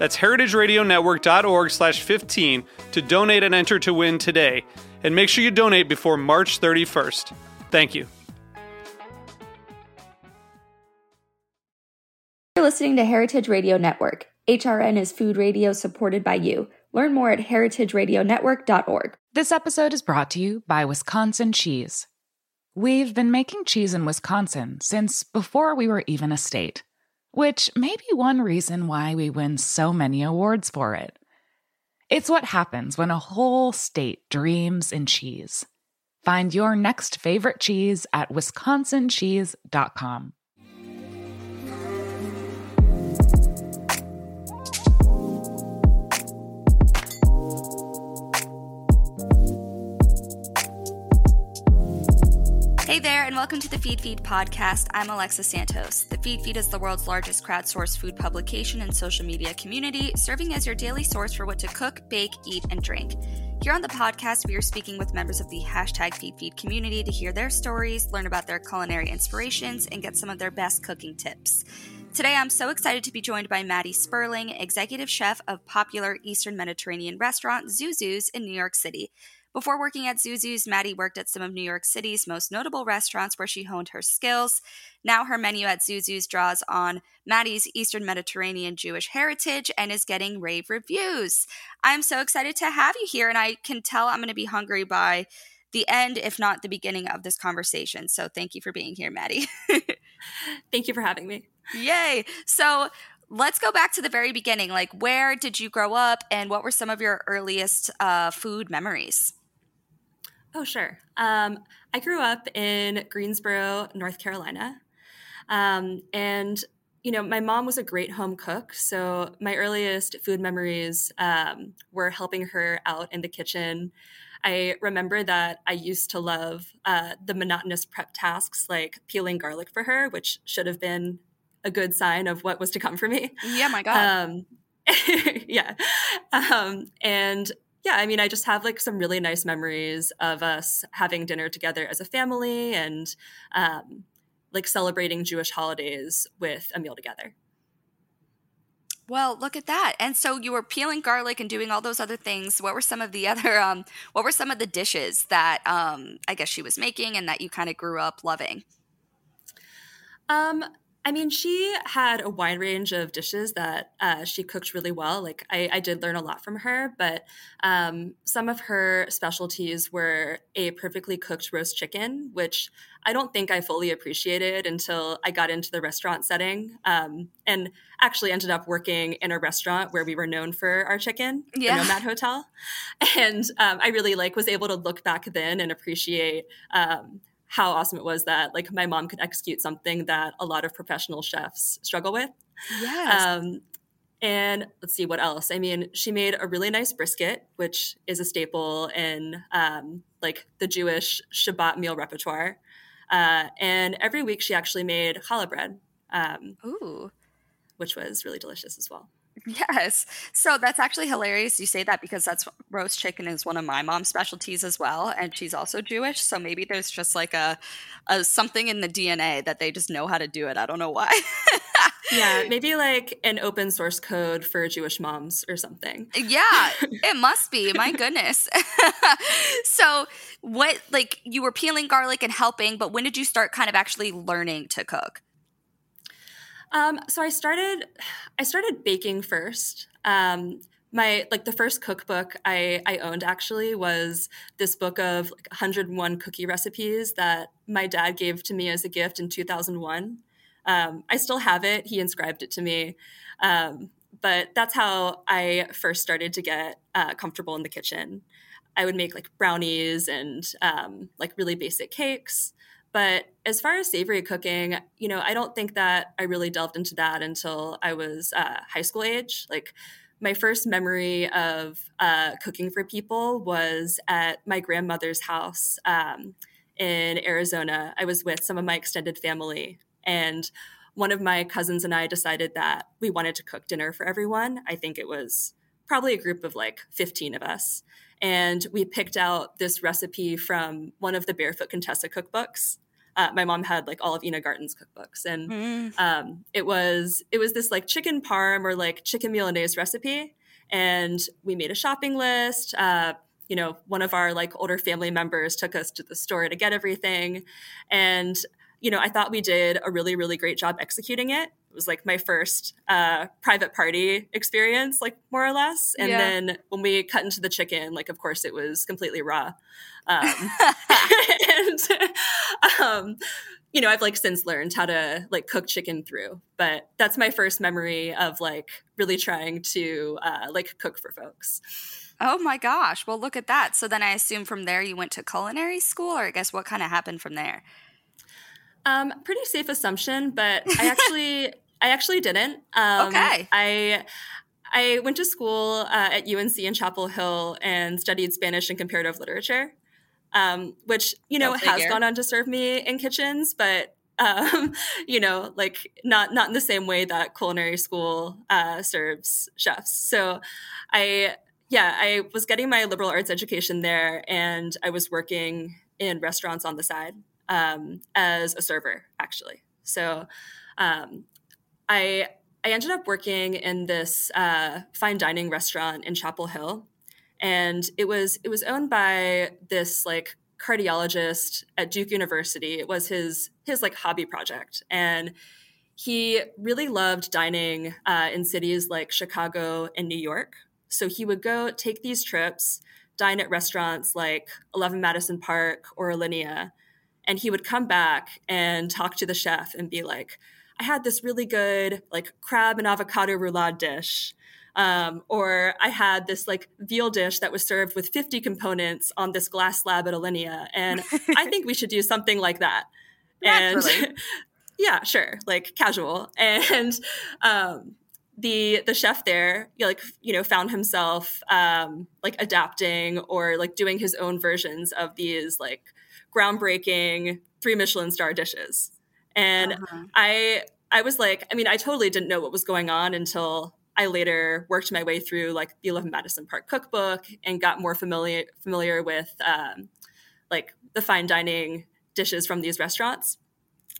That's heritageradionetwork.org slash 15 to donate and enter to win today. And make sure you donate before March 31st. Thank you. You're listening to Heritage Radio Network. HRN is food radio supported by you. Learn more at heritageradionetwork.org. This episode is brought to you by Wisconsin Cheese. We've been making cheese in Wisconsin since before we were even a state, which may be one reason why we win so many awards for it. It's what happens when a whole state dreams in cheese. Find your next favorite cheese at wisconsincheese.com. Hey there, and welcome to the Feedfeed podcast. I'm Alexa Santos. The Feedfeed is the world's largest crowdsourced food publication and social media community, serving as your daily source for what to cook, bake, eat, and drink. Here on the podcast, we are speaking with members of the hashtag Feedfeed community to hear their stories, learn about their culinary inspirations, and get some of their best cooking tips. Today, I'm so excited to be joined by Maddie Sperling, executive chef of popular Eastern Mediterranean restaurant Zou Zou's in New York City. Before working at Zou Zou's, Maddie worked at some of New York City's most notable restaurants where she honed her skills. Now her menu at Zou Zou's draws on Maddie's Eastern Mediterranean Jewish heritage and is getting rave reviews. I'm so excited to have you here, and I can tell I'm going to be hungry by the end, if not the beginning of this conversation. So thank you for being here, Maddie. thank you for having me. Yay. So let's go back to the very beginning. Like, where did you grow up, and what were some of your earliest uh, food memories? Oh, sure. Um, I grew up in Greensboro, North Carolina. Um, and, you know, my mom was a great home cook. So my earliest food memories um, were helping her out in the kitchen. I remember that I used to love uh, the monotonous prep tasks like peeling garlic for her, which should have been a good sign of what was to come for me. Yeah, my God. Um, yeah. Um, and yeah, I mean, I just have like some really nice memories of us having dinner together as a family and um, like celebrating Jewish holidays with a meal together. Well, look at that. And so you were peeling garlic and doing all those other things. What were some of the other um what were some of the dishes that um I guess she was making and that you kind of grew up loving? Um I mean, she had a wide range of dishes that uh, she cooked really well. Like, I, I, did learn a lot from her, but um, some of her specialties were a perfectly cooked roast chicken, which I don't think I fully appreciated until I got into the restaurant setting um, and actually ended up working in a restaurant where we were known for our chicken, yeah. the Nomad Hotel. And um, I really like was able to look back then and appreciate um, how awesome it was that like my mom could execute something that a lot of professional chefs struggle with. Yes. Um, and let's see what else. I mean, she made a really nice brisket, which is a staple in um, like the Jewish Shabbat meal repertoire. Uh, and every week she actually made challah bread, um, Ooh. which was really delicious as well. Yes. So that's actually hilarious you say that because that's roast chicken is one of my mom's specialties as well and she's also Jewish, so maybe there's just like a, a something in the DNA that they just know how to do it. I don't know why. yeah, maybe like an open source code for Jewish moms or something. Uh, yeah, it must be. My goodness. so, what like you were peeling garlic and helping, but when did you start kind of actually learning to cook? Um, so I started, I started baking first, um, my like the first cookbook I I owned actually was this book of like 101 cookie recipes that my dad gave to me as a gift in 2001. Um, I still have it. He inscribed it to me. Um, but that's how I first started to get uh, comfortable in the kitchen. I would make like brownies and um, like really basic cakes. But as far as savory cooking, you know, I don't think that I really delved into that until I was uh, high school age. Like my first memory of uh, cooking for people was at my grandmother's house um, in Arizona. I was with some of my extended family, and one of my cousins and I decided that we wanted to cook dinner for everyone. I think it was probably a group of like 15 of us. And we picked out this recipe from one of the Barefoot Contessa cookbooks uh, my mom had like all of Ina Garten's cookbooks, and mm. um, it was it was this like chicken parm or like chicken milanese recipe, and we made a shopping list. Uh, you know, one of our like older family members took us to the store to get everything, and you know, I thought we did a really really great job executing it. It was like my first uh, private party experience, like more or less. And yeah. then when we cut into the chicken, like of course it was completely raw. Um, and um, you know, I've like since learned how to like cook chicken through, but that's my first memory of like really trying to uh, like cook for folks. Oh my gosh. Well, look at that. So then I assume from there you went to culinary school, or I guess what kind of happened from there? Um, pretty safe assumption, but I actually I actually didn't. Um, okay. I I went to school uh, at UNC in Chapel Hill and studied Spanish and comparative literature, um, which you know has gone on to serve me in kitchens, but um, you know, like not not in the same way that culinary school uh, serves chefs. So, I yeah, I was getting my liberal arts education there, and I was working in restaurants on the side um, as a server, actually. So um, I I ended up working in this uh, fine dining restaurant in Chapel Hill, and it was it was owned by this like cardiologist at Duke University. It was his his like hobby project, and he really loved dining uh, in cities like Chicago and New York. So he would go take these trips, dine at restaurants like 11 Madison Park or Alinea, and he would come back and talk to the chef and be like i had this really good like crab and avocado roulade dish um, or i had this like veal dish that was served with 50 components on this glass slab at alinea and i think we should do something like that. And yeah sure like casual. And um, the the chef there like you know found himself um, like adapting or like doing his own versions of these like groundbreaking three Michelin star dishes. And uh-huh. I I was like, I mean, I totally didn't know what was going on until I later worked my way through like the 11 Madison Park cookbook and got more familiar familiar with um, like the fine dining dishes from these restaurants.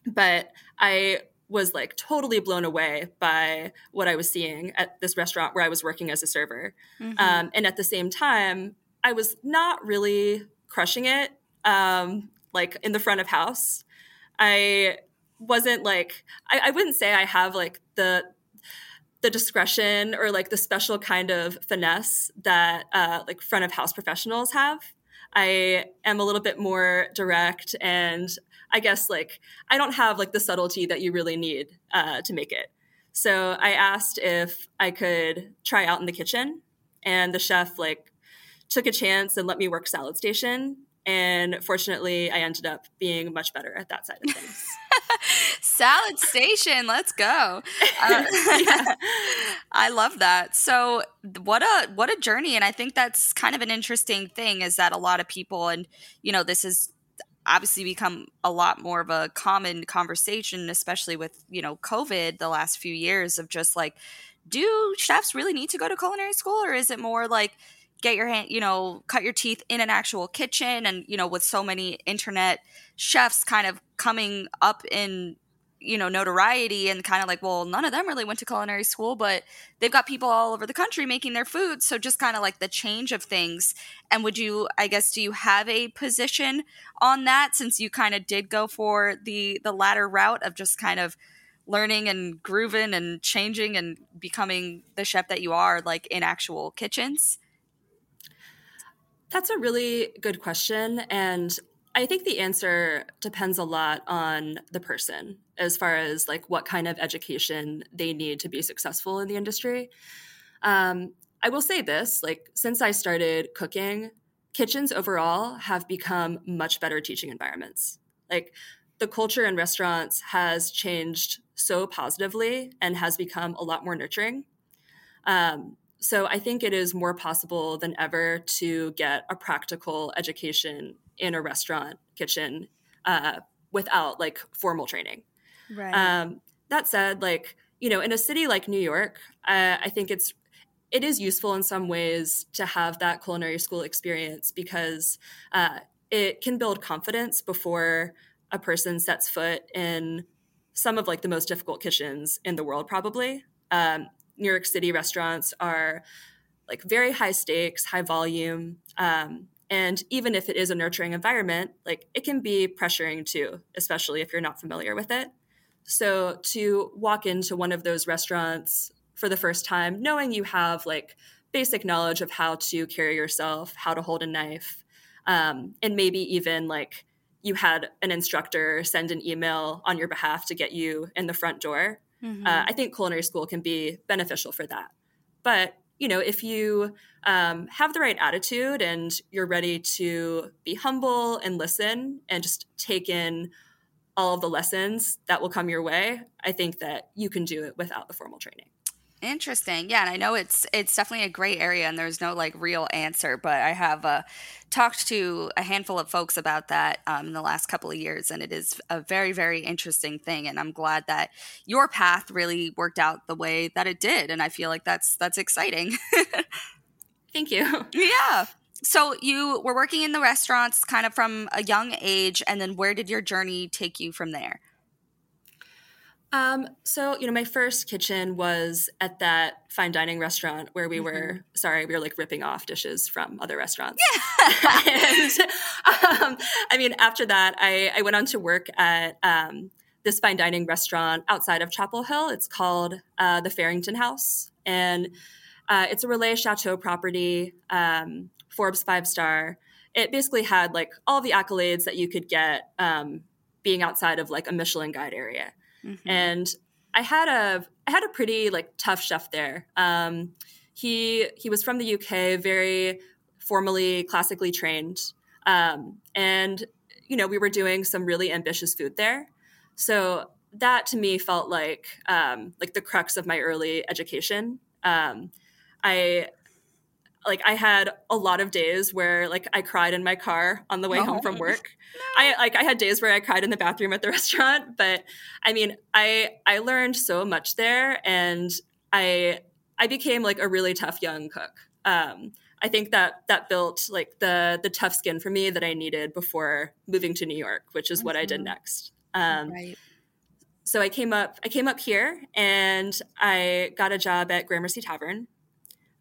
But I was like totally blown away by what I was seeing at this restaurant where I was working as a server. Mm-hmm. Um, and at the same time, I was not really crushing it um, like in the front of house. I wasn't like I, I wouldn't say I have like the the discretion or like the special kind of finesse that uh, like front of house professionals have. I am a little bit more direct and I guess like I don't have like the subtlety that you really need uh, to make it. So I asked if I could try out in the kitchen, and the chef like took a chance and let me work salad station and fortunately, I ended up being much better at that side of things. Salad Station, let's go! Uh, I love that. So, what a what a journey, and I think that's kind of an interesting thing is that a lot of people, and you know, this has obviously become a lot more of a common conversation, especially with you know COVID the last few years of just like, do chefs really need to go to culinary school, or is it more like get your hand, you know, cut your teeth in an actual kitchen. And, you know, with so many internet chefs kind of coming up in, you know, notoriety and kind of like, well, none of them really went to culinary school, but they've got people all over the country making their food. So just kind of like the change of things. And would you, I guess, do you have a position on that since you kind of did go for the the latter route of just kind of learning and grooving and changing and becoming the chef that you are like in actual kitchens? That's a really good question. And I think the answer depends a lot on the person as far as like what kind of education they need to be successful in the industry. Um, I will say this like, since I started cooking, kitchens overall have become much better teaching environments. Like, the culture in restaurants has changed so positively and has become a lot more nurturing. Um, so I think it is more possible than ever to get a practical education in a restaurant kitchen uh, without like formal training. Right. Um, that said, like you know, in a city like New York, uh, I think it's it is useful in some ways to have that culinary school experience because uh, it can build confidence before a person sets foot in some of like the most difficult kitchens in the world, probably. Um, New York City restaurants are like very high stakes, high volume. Um, and even if it is a nurturing environment, like it can be pressuring too, especially if you're not familiar with it. So to walk into one of those restaurants for the first time, knowing you have like basic knowledge of how to carry yourself, how to hold a knife, um, and maybe even like you had an instructor send an email on your behalf to get you in the front door Mm-hmm. Uh, I think culinary school can be beneficial for that. But you know, if you um, have the right attitude and you're ready to be humble and listen and just take in all of the lessons that will come your way, I think that you can do it without the formal training. Interesting. Yeah, and I know it's it's definitely a gray area and there's no like real answer, but I have uh, talked to a handful of folks about that um, in the last couple of years and it is a very very interesting thing and I'm glad that your path really worked out the way that it did and I feel like that's that's exciting. Thank you. Yeah. So you were working in the restaurants kind of from a young age and then where did your journey take you from there? Um, so you know, my first kitchen was at that fine dining restaurant where we mm-hmm. were sorry, we were like ripping off dishes from other restaurants. Yeah. and um, I mean, after that, I, I went on to work at um, this fine dining restaurant outside of Chapel Hill. It's called uh, the Fearrington House, and uh, it's a Relais Chateau property, um, Forbes five star. It basically had like all the accolades that you could get um, being outside of like a Michelin guide area. Mm-hmm. And I had a I had a pretty like tough chef there. Um, he he was from the UK, very formally classically trained, um, and you know we were doing some really ambitious food there. So that to me felt like um, like the crux of my early education. Um, I like I had a lot of days where like I cried in my car on the way oh. home from work. I like I had days where I cried in the bathroom at the restaurant, but I mean, I I learned so much there and I I became like a really tough young cook. Um, I think that that built like the the tough skin for me that I needed before moving to New York, which is mm-hmm. what I did mm-hmm. next. Um, right. So I came up I came up here and I got a job at Gramercy Tavern.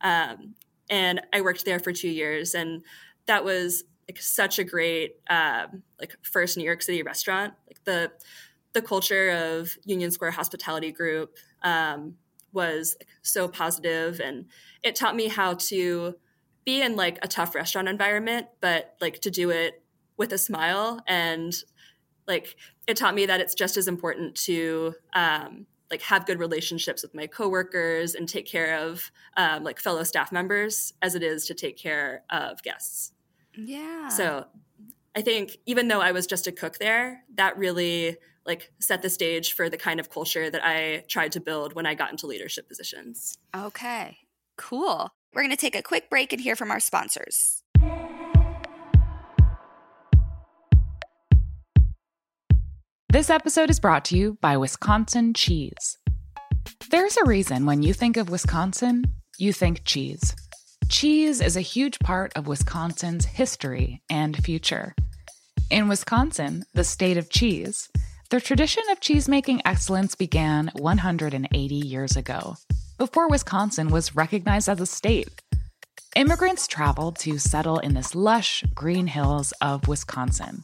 Um, and I worked there for two years, and that was like such a great um, like first New York City restaurant. Like the the culture of Union Square Hospitality Group um, was like, so positive, and it taught me how to be in like a tough restaurant environment, but like to do it with a smile and like it taught me that it's just as important to um, like have good relationships with my coworkers and take care of um, like fellow staff members as it is to take care of guests. Yeah. So I think even though I was just a cook there, that really like set the stage for the kind of culture that I tried to build when I got into leadership positions. Okay. Cool. We're going to take a quick break and hear from our sponsors. This episode is brought to you by Wisconsin Cheese. There's a reason when you think of Wisconsin, you think cheese. Cheese is a huge part of Wisconsin's history and future. In Wisconsin, the state of cheese, the tradition of cheesemaking excellence began 180 years ago, before Wisconsin was recognized as a state. Immigrants traveled to settle in this lush green hills of Wisconsin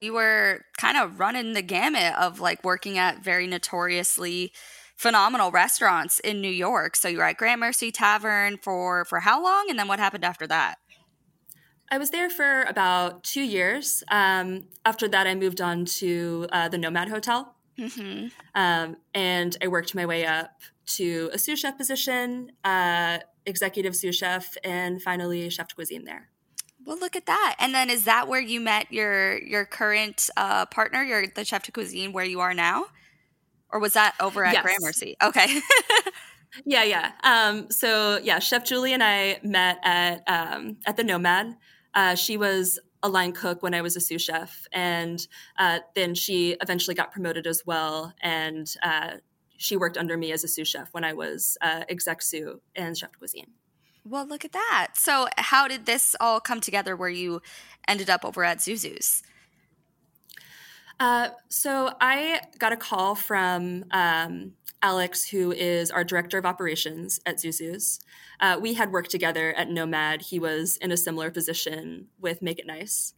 You were kind of running the gamut of like working at very notoriously phenomenal restaurants in New York. So you were at Gramercy Tavern for for how long, and then what happened after that? I was there for about two years. Um, after that, I moved on to uh, the Nomad Hotel, mm-hmm. um, and I worked my way up to a sous chef position, uh, executive sous chef, and finally chef de cuisine there. Well, look at that! And then is that where you met your your current uh, partner, your the chef de cuisine, where you are now? or was that over at yes. Gramercy? Okay. yeah, yeah. Um, so yeah, Chef Julie and I met at um, at the Nomad. Uh, she was a line cook when I was a sous chef, and uh, then she eventually got promoted as well, and uh, she worked under me as a sous chef when I was uh, exec sous and chef de cuisine. Well, look at that. So, how did this all come together? Where you ended up over at Zou Zou's? Uh, so I got a call from um, Alex, who is our director of operations at Zou Zou's. Uh, we had worked together at Nomad. He was in a similar position with Make It Nice.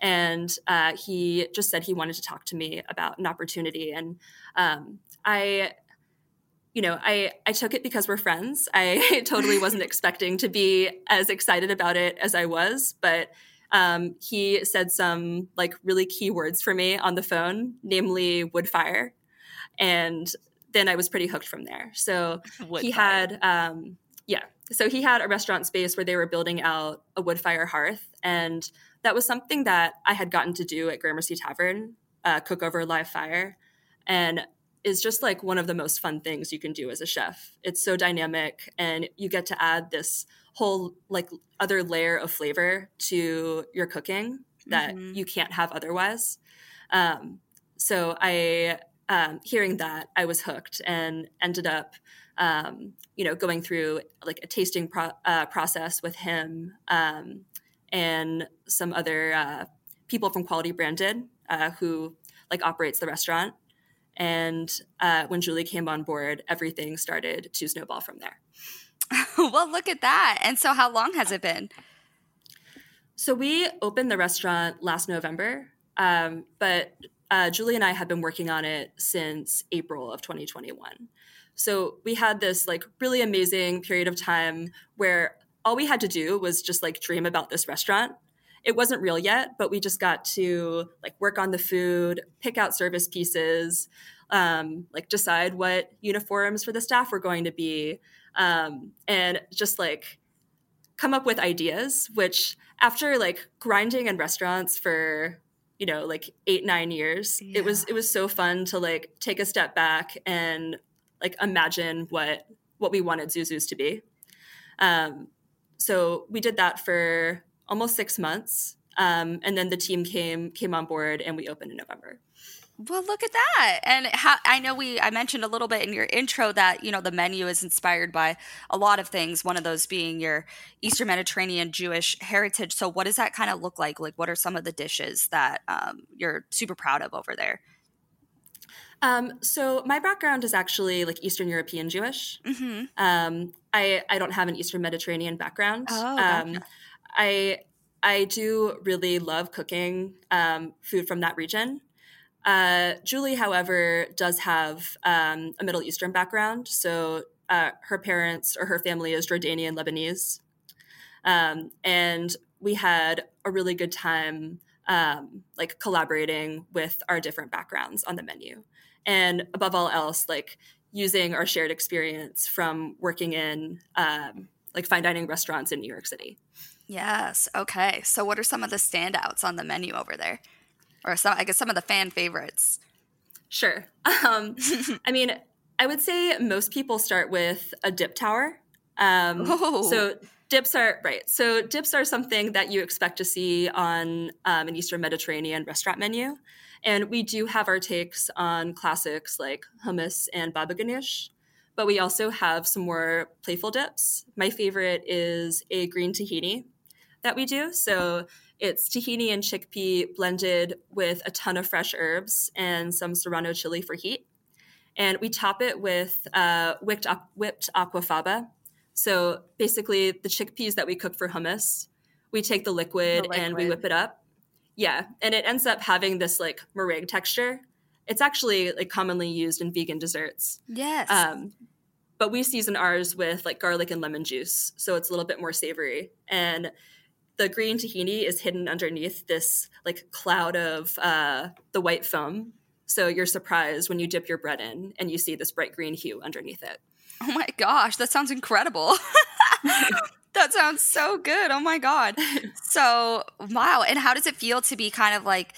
And uh, he just said he wanted to talk to me about an opportunity. And um, I, you know, I, I took it because we're friends. I totally wasn't expecting to be as excited about it as I was, but um, he said some like really key words for me on the phone, namely wood fire. And then I was pretty hooked from there. So wood he fire. had, um, yeah. So he had a restaurant space where they were building out a wood fire hearth. And that was something that I had gotten to do at Gramercy Tavern, uh, cook over live fire. And is just like one of the most fun things you can do as a chef. It's so dynamic and you get to add this whole like other layer of flavor to your cooking that mm-hmm. you can't have otherwise. Um, so I, um, hearing that, I was hooked and ended up, um, you know, going through like a tasting pro- uh, process with him um, and some other uh, people from Quality Branded uh, who like operates the restaurant. And uh, when Julie came on board, everything started to snowball from there. well, look at that. And so, how long has it been? So, we opened the restaurant last November, um, but uh, Julie and I have been working on it since April of 2021. So, we had this like really amazing period of time where all we had to do was just like dream about this restaurant. It wasn't real yet, but we just got to like work on the food, pick out service pieces, um, like decide what uniforms for the staff were going to be, um, and just like come up with ideas. Which after like grinding in restaurants for you know like eight nine years, yeah. it was it was so fun to like take a step back and like imagine what what we wanted Zou Zou's to be. Um, so we did that for almost six months, um, and then the team came came on board, and we opened in November. Well, look at that. And how, I know we I mentioned a little bit in your intro that, you know, the menu is inspired by a lot of things, one of those being your Eastern Mediterranean Jewish heritage. So what does that kind of look like? Like what are some of the dishes that um, you're super proud of over there? Um, so my background is actually like Eastern European Jewish. Mm-hmm. Um, I I don't have an Eastern Mediterranean background. Oh, gotcha. I I do really love cooking um, food from that region. Uh, Julie, however, does have um, a Middle Eastern background. So uh, her parents or her family is Jordanian Lebanese. Um, and we had a really good time um, like collaborating with our different backgrounds on the menu. And above all else, like using our shared experience from working in um, like fine dining restaurants in New York City. Yes. Okay. So, what are some of the standouts on the menu over there? or some I guess some of the fan favorites. Sure. Um, I mean, I would say most people start with a dip tower. Um, oh. So dips are right. So dips are something that you expect to see on um, an Eastern Mediterranean restaurant menu, And we do have our takes on classics like hummus and baba ganoush, but we also have some more playful dips. My favorite is a green tahini that we do. So it's tahini and chickpea blended with a ton of fresh herbs and some serrano chili for heat. And we top it with uh, whipped, whipped aquafaba. So basically, the chickpeas that we cook for hummus, we take the liquid, the liquid. and we whip it up yeah, and it ends up having this like meringue texture. It's actually like commonly used in vegan desserts. Yes. Um, but we season ours with like garlic and lemon juice, so it's a little bit more savory. And the green tahini is hidden underneath this like cloud of uh, the white foam. So you're surprised when you dip your bread in and you see this bright green hue underneath it. Oh my gosh, that sounds incredible. that sounds so good. Oh my God. so, wow. And how does it feel to be kind of like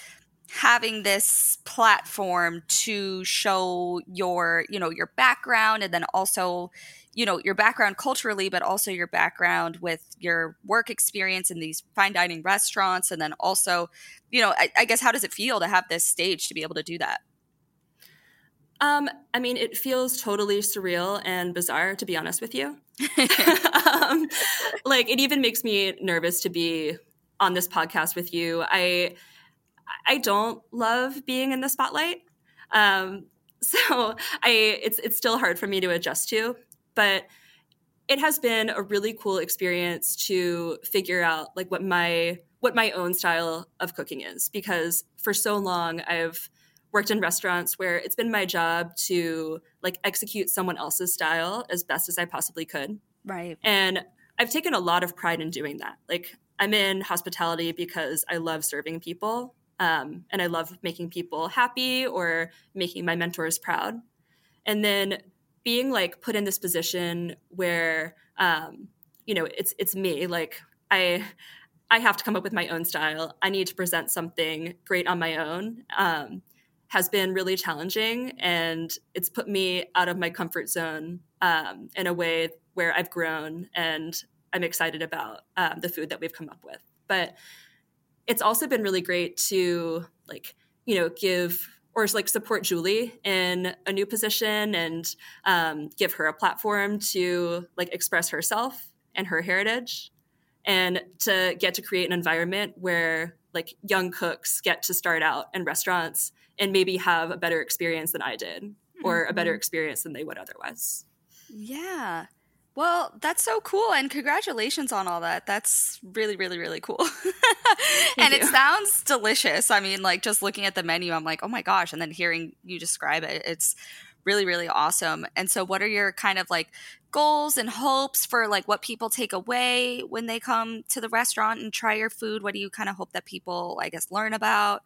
having this platform to show your, you know, your background and then also, you know, your background culturally, but also your background with your work experience in these fine dining restaurants. And then also, you know, I, I guess how does it feel to have this stage to be able to do that? Um, I mean, it feels totally surreal and bizarre, to be honest with you. um, like, it even makes me nervous to be on this podcast with you. I I don't love being in the spotlight, um, so I it's it's still hard for me to adjust to. But it has been a really cool experience to figure out like what my what my own style of cooking is because for so long I've worked in restaurants where it's been my job to like execute someone else's style as best as I possibly could. Right. And I've taken a lot of pride in doing that. Like I'm in hospitality because I love serving people um, and I love making people happy or making my mentors proud. And then being like put in this position where um, you know it's it's me like I I have to come up with my own style. I need to present something great on my own. Um, has been really challenging and it's put me out of my comfort zone um, in a way where I've grown and I'm excited about um, the food that we've come up with. But it's also been really great to like, you know, give or like support Julie in a new position and um, give her a platform to like express herself and her heritage and to get to create an environment where like young cooks get to start out in restaurants and maybe have a better experience than I did mm-hmm. or a better mm-hmm. experience than they would otherwise. Yeah. Well, that's so cool and congratulations on all that. That's really really really cool. and you. it sounds delicious. I mean, like just looking at the menu, I'm like, "Oh my gosh." And then hearing you describe it, it's really really awesome. And so what are your kind of like goals and hopes for like what people take away when they come to the restaurant and try your food? What do you kind of hope that people I guess learn about?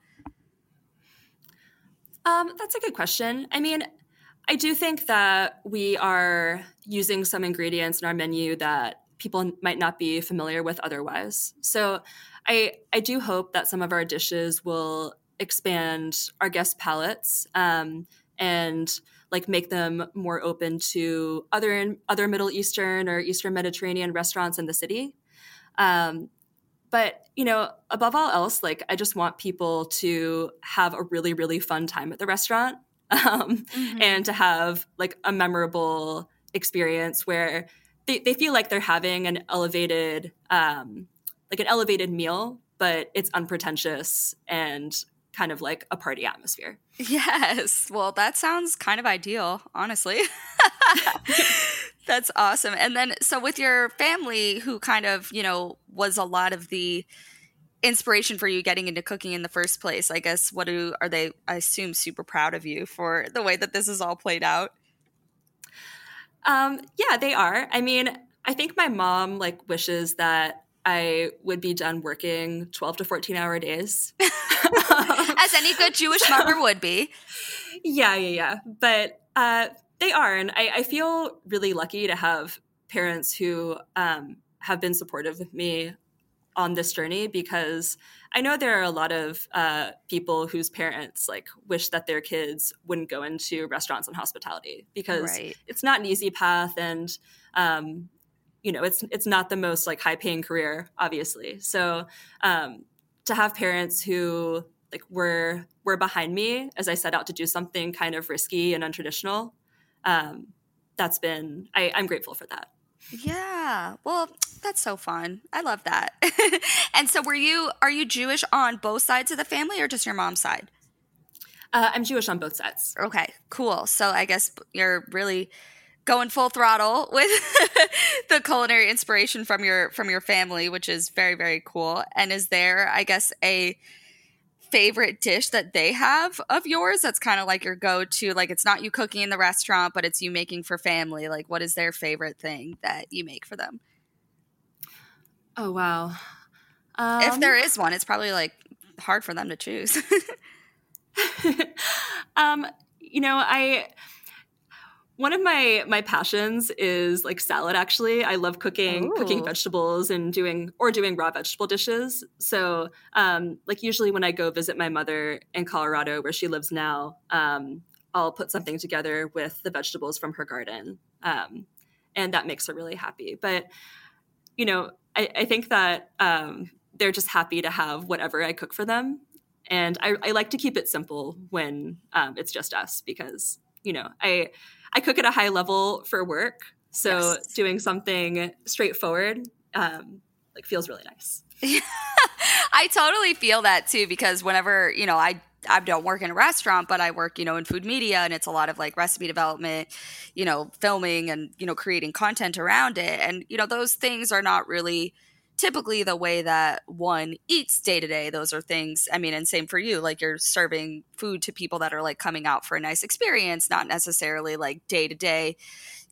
Um, that's a good question. I mean, I do think that we are using some ingredients in our menu that people might not be familiar with otherwise. So I I do hope that some of our dishes will expand our guest palates um, and like make them more open to other other Middle Eastern or Eastern Mediterranean restaurants in the city. Um, but you know above all else like i just want people to have a really really fun time at the restaurant um, mm-hmm. and to have like a memorable experience where they, they feel like they're having an elevated um, like an elevated meal but it's unpretentious and kind of like a party atmosphere yes well that sounds kind of ideal honestly That's awesome. And then, so with your family, who kind of, you know, was a lot of the inspiration for you getting into cooking in the first place, I guess, what do, are they, I assume, super proud of you for the way that this is all played out? Um, yeah, they are. I mean, I think my mom like wishes that I would be done working 12 to 14 hour days. As any good Jewish so, mother would be. Yeah, yeah, yeah. But uh, they are, and I, I feel really lucky to have parents who um, have been supportive of me on this journey because I know there are a lot of uh, people whose parents like wish that their kids wouldn't go into restaurants and hospitality because right. it's not an easy path and um, you know it's it's not the most like high paying career obviously so um, to have parents who like were were behind me as I set out to do something kind of risky and untraditional. Um, that's been I, I'm grateful for that. Yeah. Well, that's so fun. I love that. and so were you are you Jewish on both sides of the family or just your mom's side? Uh, I'm Jewish on both sides. Okay, cool. So I guess you're really going full throttle with the culinary inspiration from your from your family, which is very very cool. And is there, I guess, a favorite dish that they have of yours that's kind of like your go-to like it's not you cooking in the restaurant but it's you making for family like what is their favorite thing that you make for them oh wow. Um, if there is one it's probably like hard for them to choose. Um you know i one of my my passions is like salad actually. I love cooking Ooh. cooking vegetables and doing or doing raw vegetable dishes. So um, like usually when i go visit my mother in colorado where she lives now um, i'll put something together with the vegetables from her garden um, and that makes her really happy. But you know i, I think that um, they're just happy to have whatever i cook for them and i, I like to keep it simple when um, it's just us because you know i I cook at a high level for work, so yes. doing something straightforward um, like feels really nice. I totally feel that too because whenever you know I I don't work in a restaurant, but I work, you know, in food media and it's a lot of like recipe development, you know, filming and, you know, creating content around it. And, you know, those things are not really typically the way that one eats day to day those are things i mean and same for you like you're serving food to people that are like coming out for a nice experience not necessarily like day to day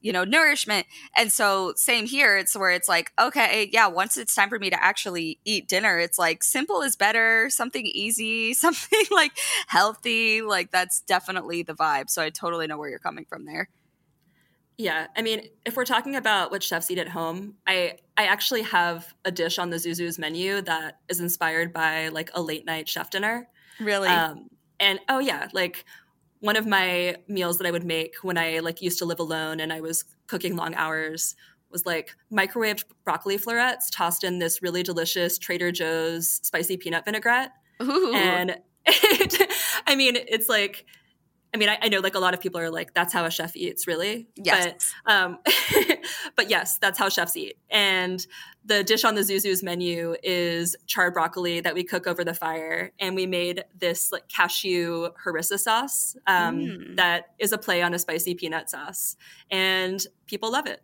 you know nourishment and so same here it's where it's like okay yeah once it's time for me to actually eat dinner it's like simple is better something easy something like healthy like that's definitely the vibe so i totally know where you're coming from there yeah, I mean, if we're talking about what chefs eat at home, I I actually have a dish on the Zou Zou's menu that is inspired by like a late night chef dinner. Really? Um, and oh yeah, like one of my meals that I would make when I like used to live alone and I was cooking long hours was like microwaved broccoli florets tossed in this really delicious Trader Joe's spicy peanut vinaigrette. Ooh. And it, I mean, it's like I mean, I, I, know like a lot of people are like, that's how a chef eats, really. Yes. But, um, but yes, that's how chefs eat. And the dish on the Zou Zou's menu is charred broccoli that we cook over the fire. And we made this like cashew harissa sauce um, mm. that is a play on a spicy peanut sauce. And people love it.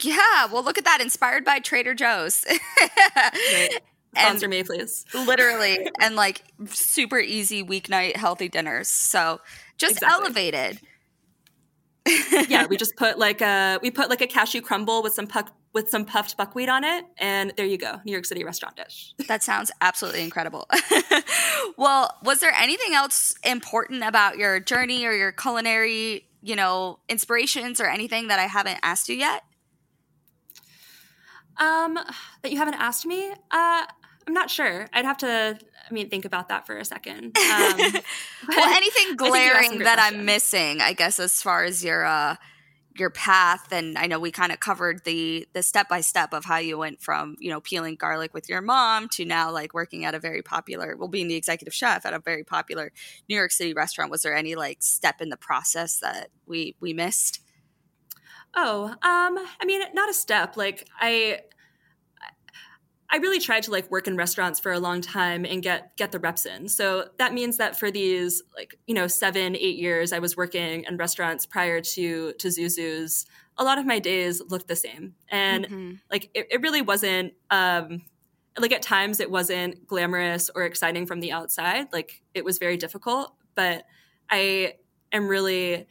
Yeah. Well, look at that. Inspired by Trader Joe's. right. Sponsor and me, please. literally. And like super easy weeknight healthy dinners. So just exactly. elevated. yeah, we just put like a we put like a cashew crumble with some puck with some puffed buckwheat on it, and there you go, New York City restaurant dish. that sounds absolutely incredible. well, was there anything else important about your journey or your culinary, you know, inspirations or anything that I haven't asked you yet? Um, that you haven't asked me? Uh, I'm not sure. I'd have to I mean, think about that for a second. Um, well, anything glaring that questions. I'm missing, I guess, as far as your uh, your path, and I know we kind of covered the the step by step of how you went from you know peeling garlic with your mom to now like working at a very popular, well, being the executive chef at a very popular New York City restaurant. Was there any like step in the process that we we missed? Oh, um, I mean, not a step. Like I I really tried to like work in restaurants for a long time and get get the reps in. So that means that for these like you know seven eight years I was working in restaurants prior to to Zou Zou's. A lot of my days looked the same, and mm-hmm. like it, it, really wasn't. Um, like at times it wasn't glamorous or exciting from the outside. Like it was very difficult, but I am really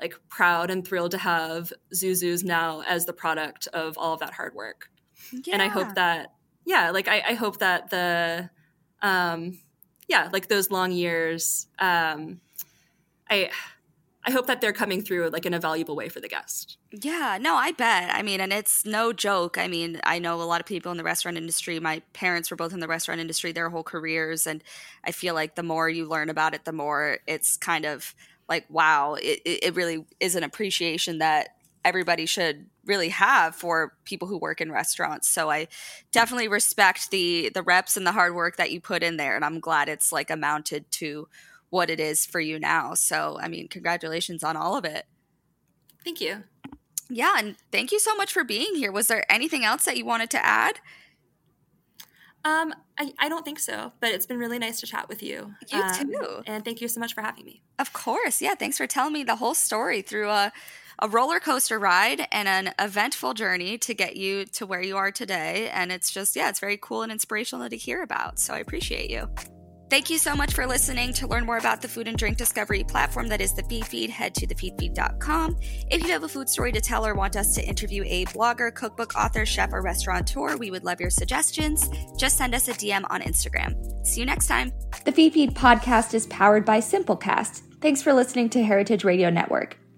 like proud and thrilled to have Zou Zou's now as the product of all of that hard work. Yeah. And I hope that yeah, like I, I hope that the um yeah, like those long years, um I I hope that they're coming through like in a valuable way for the guest. Yeah, no, I bet. I mean, and it's no joke. I mean, I know a lot of people in the restaurant industry. My parents were both in the restaurant industry their whole careers. And I feel like the more you learn about it, the more it's kind of like, wow, it, it really is an appreciation that everybody should really have for people who work in restaurants. So I definitely respect the the reps and the hard work that you put in there and I'm glad it's like amounted to what it is for you now. So I mean, congratulations on all of it. Thank you. Yeah, and thank you so much for being here. Was there anything else that you wanted to add? Um, I, I don't think so, but it's been really nice to chat with you. You um, too. And thank you so much for having me. Of course. Yeah. Thanks for telling me the whole story through a, a roller coaster ride and an eventful journey to get you to where you are today. And it's just, yeah, it's very cool and inspirational to hear about. So I appreciate you. Thank you so much for listening. To learn more about the food and drink discovery platform that is the Feedfeed, head to thefeedfeed.com. If you have a food story to tell or want us to interview a blogger, cookbook author, chef, or restaurateur, we would love your suggestions. Just send us a DM on Instagram. See you next time. The Feedfeed podcast is powered by Simplecast. Thanks for listening to Heritage Radio Network,